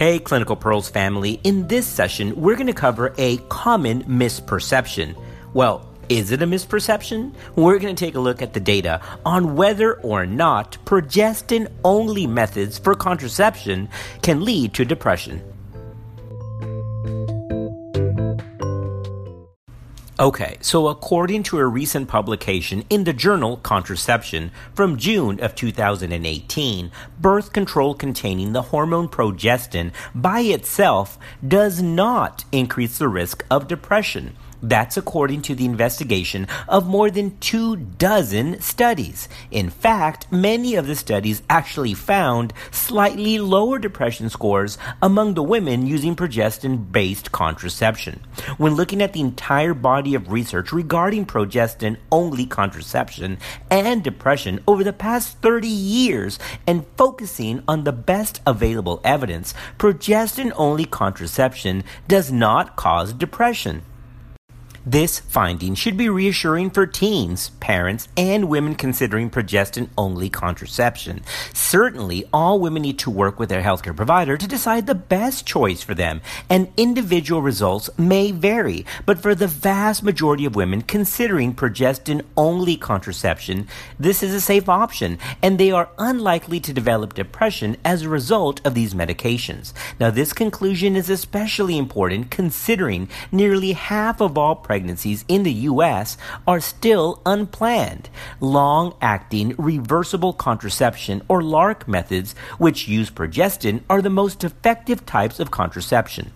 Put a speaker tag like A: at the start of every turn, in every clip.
A: Hey, Clinical Pearls family. In this session, we're going to cover a common misperception. Well, is it a misperception? We're going to take a look at the data on whether or not progestin only methods for contraception can lead to depression. Okay, so according to a recent publication in the journal Contraception from June of 2018, birth control containing the hormone progestin by itself does not increase the risk of depression. That's according to the investigation of more than two dozen studies. In fact, many of the studies actually found slightly lower depression scores among the women using progestin based contraception. When looking at the entire body of research regarding progestin only contraception and depression over the past 30 years and focusing on the best available evidence, progestin only contraception does not cause depression. This finding should be reassuring for teens, parents, and women considering progestin only contraception. Certainly, all women need to work with their healthcare provider to decide the best choice for them, and individual results may vary. But for the vast majority of women considering progestin only contraception, this is a safe option, and they are unlikely to develop depression as a result of these medications. Now, this conclusion is especially important considering nearly half of all pregnancies in the U.S. are still unplanned. Long acting reversible contraception or LARC methods, which use progestin, are the most effective types of contraception.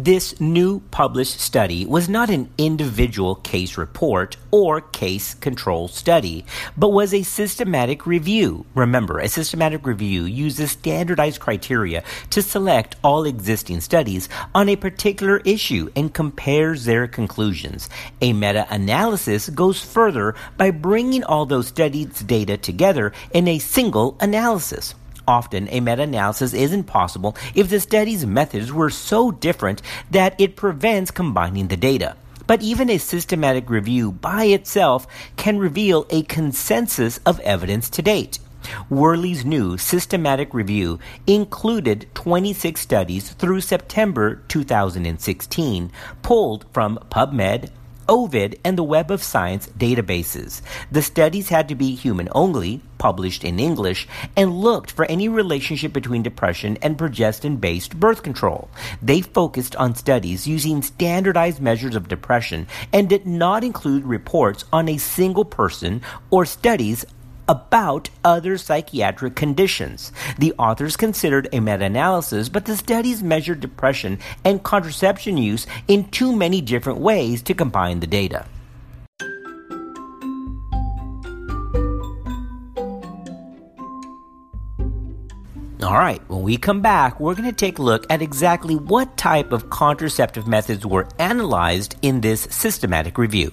A: This new published study was not an individual case report or case control study, but was a systematic review. Remember, a systematic review uses standardized criteria to select all existing studies on a particular issue and compares their conclusions. A meta analysis goes further by bringing all those studies' data together in a single analysis. Often, a meta analysis isn't possible if the study's methods were so different that it prevents combining the data. But even a systematic review by itself can reveal a consensus of evidence to date. Worly's new systematic review included 26 studies through September 2016, pulled from PubMed, Ovid, and the Web of Science databases. The studies had to be human only, published in English, and looked for any relationship between depression and progestin based birth control. They focused on studies using standardized measures of depression and did not include reports on a single person or studies about other psychiatric conditions. The authors considered a meta analysis, but the studies measured depression and contraception use in too many different ways to combine the data. All right, when we come back, we're going to take a look at exactly what type of contraceptive methods were analyzed in this systematic review.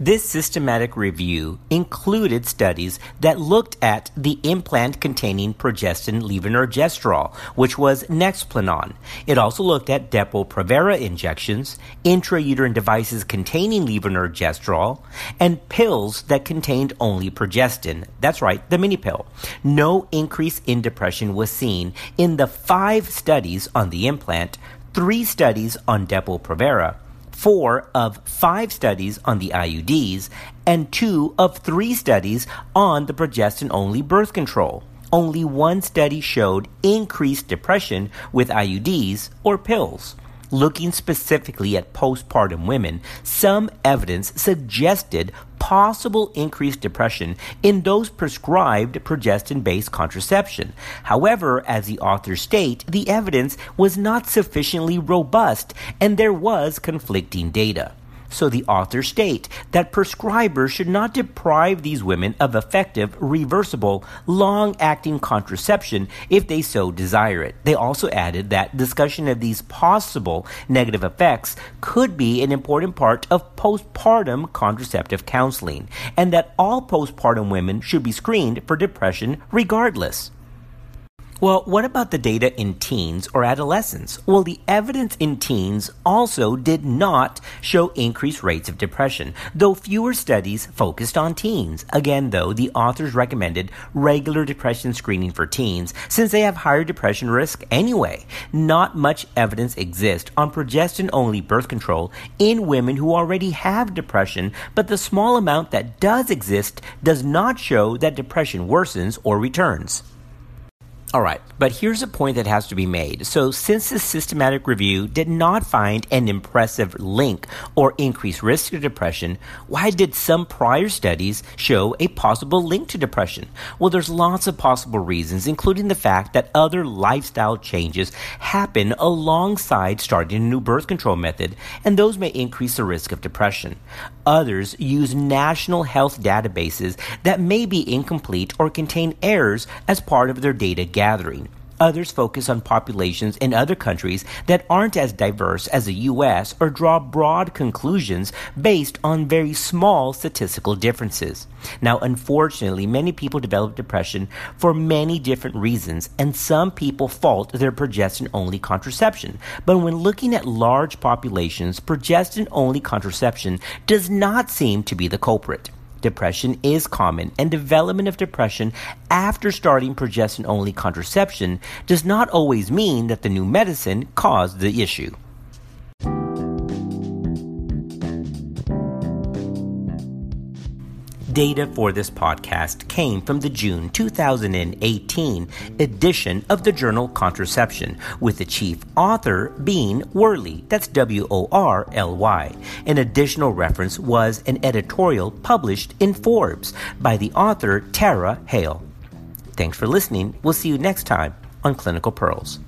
A: This systematic review included studies that looked at the implant containing progestin levonorgestrel, which was Nexplanon. It also looked at Depo-Provera injections, intrauterine devices containing levonorgestrel, and pills that contained only progestin. That's right, the mini pill. No increase in depression was seen in the five studies on the implant, three studies on Depo-Provera, four of five studies on the IUDs, and two of three studies on the progestin only birth control. Only one study showed increased depression with IUDs or pills. Looking specifically at postpartum women, some evidence suggested possible increased depression in those prescribed progestin based contraception. However, as the authors state, the evidence was not sufficiently robust and there was conflicting data. So the authors state that prescribers should not deprive these women of effective, reversible, long acting contraception if they so desire it. They also added that discussion of these possible negative effects could be an important part of postpartum contraceptive counseling, and that all postpartum women should be screened for depression regardless. Well, what about the data in teens or adolescents? Well, the evidence in teens also did not show increased rates of depression, though fewer studies focused on teens. Again, though, the authors recommended regular depression screening for teens since they have higher depression risk anyway. Not much evidence exists on progestin only birth control in women who already have depression, but the small amount that does exist does not show that depression worsens or returns. All right, but here's a point that has to be made. So, since the systematic review did not find an impressive link or increased risk of depression, why did some prior studies show a possible link to depression? Well, there's lots of possible reasons, including the fact that other lifestyle changes happen alongside starting a new birth control method, and those may increase the risk of depression. Others use national health databases that may be incomplete or contain errors as part of their data gathering. Others focus on populations in other countries that aren't as diverse as the U.S. or draw broad conclusions based on very small statistical differences. Now, unfortunately, many people develop depression for many different reasons, and some people fault their progestin only contraception. But when looking at large populations, progestin only contraception does not seem to be the culprit. Depression is common, and development of depression after starting progestin only contraception does not always mean that the new medicine caused the issue. Data for this podcast came from the June 2018 edition of the journal Contraception, with the chief author being Worly. That's W O R L Y. An additional reference was an editorial published in Forbes by the author Tara Haelle. Thanks for listening. We'll see you next time on Clinical Pearls.